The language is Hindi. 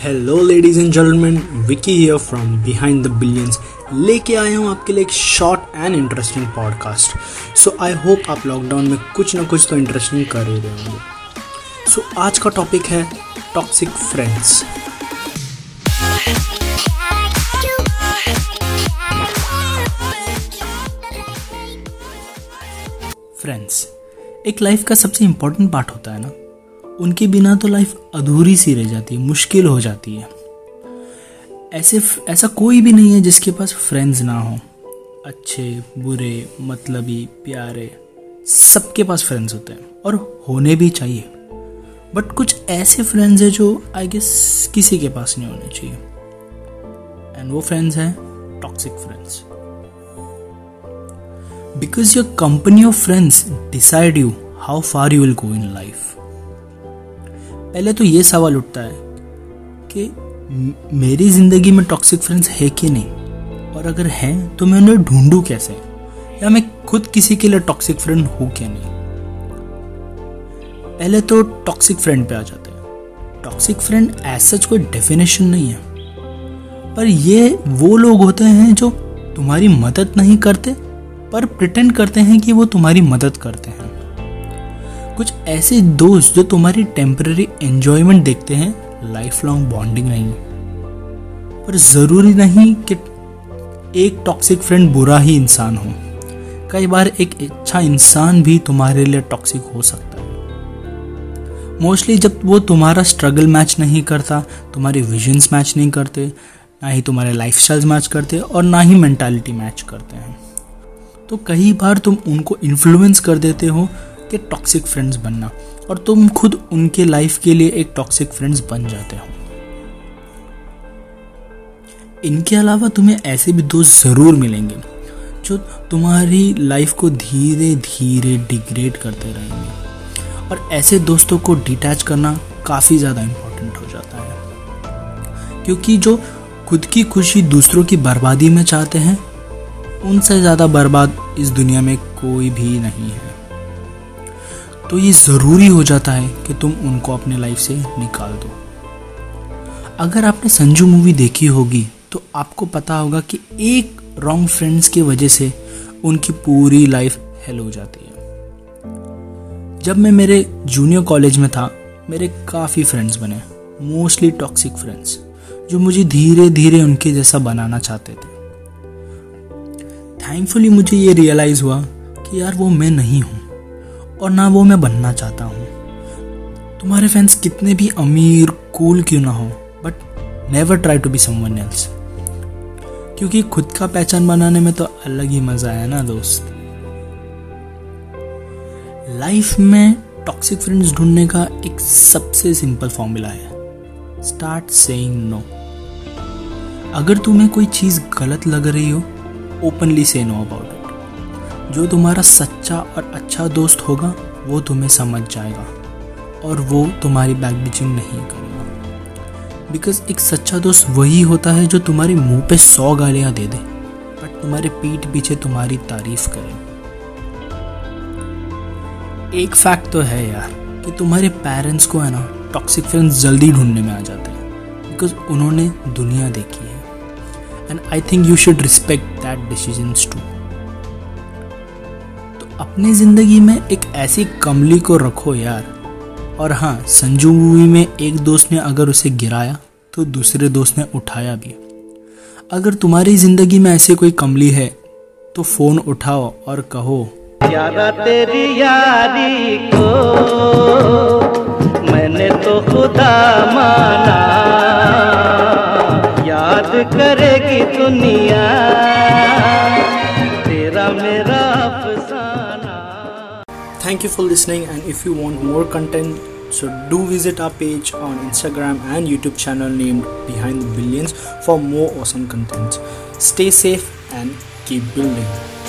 Hello ladies and gentleman Vicky here from behind the billions लेके आया हूँ आपके लिए एक short and interesting podcast so I hope आप लॉकडाउन में कुछ ना कुछ तो इंटरेस्टिंग कर ही रहे होंगे. सो so, आज का टॉपिक है टॉक्सिक फ्रेंड्स फ्रेंड्स एक लाइफ का सबसे इम्पोर्टेंट पार्ट होता है ना? उनके बिना तो लाइफ अधूरी सी रह जाती है, मुश्किल हो जाती है। ऐसे ऐसा कोई भी नहीं है जिसके पास फ्रेंड्स ना हो। अच्छे, बुरे, मतलबी, प्यारे, सबके पास फ्रेंड्स होते हैं, और होने भी चाहिए। बट कुछ ऐसे फ्रेंड्स हैं जो आई गेस किसी के पास नहीं होने चाहिए। एंड वो फ्रेंड्स हैं toxic friends because your company of friends decide you how far you will go in life पहले तो ये सवाल उठता है कि मेरी ज़िंदगी में टॉक्सिक फ्रेंड्स है कि नहीं? और अगर हैं तो मैं उन्हें ढूंढूं कैसे? या मैं खुद किसी के लिए टॉक्सिक फ्रेंड हूँ क्या नहीं? पहले तो टॉक्सिक फ्रेंड पे आ जाते हैं। टॉक्सिक फ्रेंड ऐसा कोई डेफिनेशन नहीं है। पर ये वो लोग होते हैं जो तुम्हारी मदद नहीं करते, पर प्रिटेंड करते हैं कि वो तुम्हारी मदद करते हैं। कुछ ऐसे दोस्त जो तुम्हारी टेम्पररी एंजॉयमेंट देखते हैं लाइफ लॉन्ग बॉन्डिंग नहीं। पर ज़रूरी नहीं कि एक टॉक्सिक फ्रेंड बुरा ही इंसान हो। कई बार एक अच्छा इंसान भी तुम्हारे लिए टॉक्सिक हो सकता है। मोस्टली जब वो तुम्हारा स्ट्रगल मैच नहीं करता, तुम्हारी विजन्स मैच नहीं करते, ना ही तुम्हारे लाइफ मैच करते और ना ही मेंटालिटी मैच करते हैं। तो कई बार तुम उनको इन्फ्लुएंस कर देते हो कि टॉक्सिक फ्रेंड्स बनना। और तुम खुद उनके लाइफ के लिए एक टॉक्सिक फ्रेंड्स बन जाते हो। इनके अलावा तुम्हें ऐसे भी दोस्त ज़रूर मिलेंगे, जो तुम्हारी लाइफ को धीरे धीरे डिग्रेड करते रहेंगे। और ऐसे दोस्तों को डिटैच करना काफ़ी ज़्यादा इम्पोर्टेंट हो जाता है। क्योंकि जो खुद की खुशी दूसरों की बर्बादी में चाहते हैं, उनसे ज़्यादा बर्बाद इस दुनिया में कोई भी नहीं है। तो ये ज़रूरी हो जाता है कि तुम उनको अपने लाइफ से निकाल दो। अगर आपने संजू मूवी देखी होगी तो आपको पता होगा कि एक रॉन्ग फ्रेंड्स की वजह से उनकी पूरी लाइफ हेल हो जाती है। जब मैं मेरे जूनियर कॉलेज में था, मेरे काफ़ी फ्रेंड्स बने मोस्टली टॉक्सिक फ्रेंड्स जो मुझे धीरे धीरे उनके जैसा बनाना चाहते थे। थैंकफुली मुझे ये रियलाइज़ हुआ कि यार वो मैं नहीं हूँ। और ना वो मैं बनना चाहता हूँ। तुम्हारे फैंस कितने भी अमीर कूल क्यों ना हो but never try to be someone else क्योंकि खुद का पहचान बनाने में तो अलग ही मज़ा है ना दोस्त। लाइफ में टॉक्सिक फ्रेंड्स ढूँढने का एक सबसे सिंपल फॉर्मूला है। स्टार्ट सेइंग नो अगर तुम्हें कोई चीज़ गलत लग रही हो ओपनली से नो अबाउट जो तुम्हारा सच्चा और अच्छा दोस्त होगा, वो तुम्हें समझ जाएगा और वो तुम्हारी बैक बिचिंग नहीं करेगा। बिकॉज़ एक सच्चा दोस्त वही होता है जो तुम्हारे मुँह पे सौ गालियाँ दे दे बट तुम्हारे पीठ पीछे तुम्हारी तारीफ़ करे। एक फैक्ट तो है यार कि तुम्हारे पेरेंट्स को है ना टॉक्सिक फ्रेंड्स जल्दी ढूँढने में आ जाते हैं। बिकॉज़ उन्होंने दुनिया देखी है। And I think you should respect that decision to अपनी ज़िंदगी में एक ऐसी कमली को रखो यार। और हाँ संजू मूवी में एक दोस्त ने अगर उसे गिराया तो दूसरे दोस्त ने उठाया भी। अगर तुम्हारी ज़िंदगी में ऐसी कोई कमली है तो फ़ोन उठाओ और कहो यारा तेरी यारी को मैंने तो खुदा माना। याद करेगी दुनिया Thank you for listening and if you want more content so do visit our page on Instagram and YouTube channel named Behind the Billions for more awesome content. Stay safe and keep building.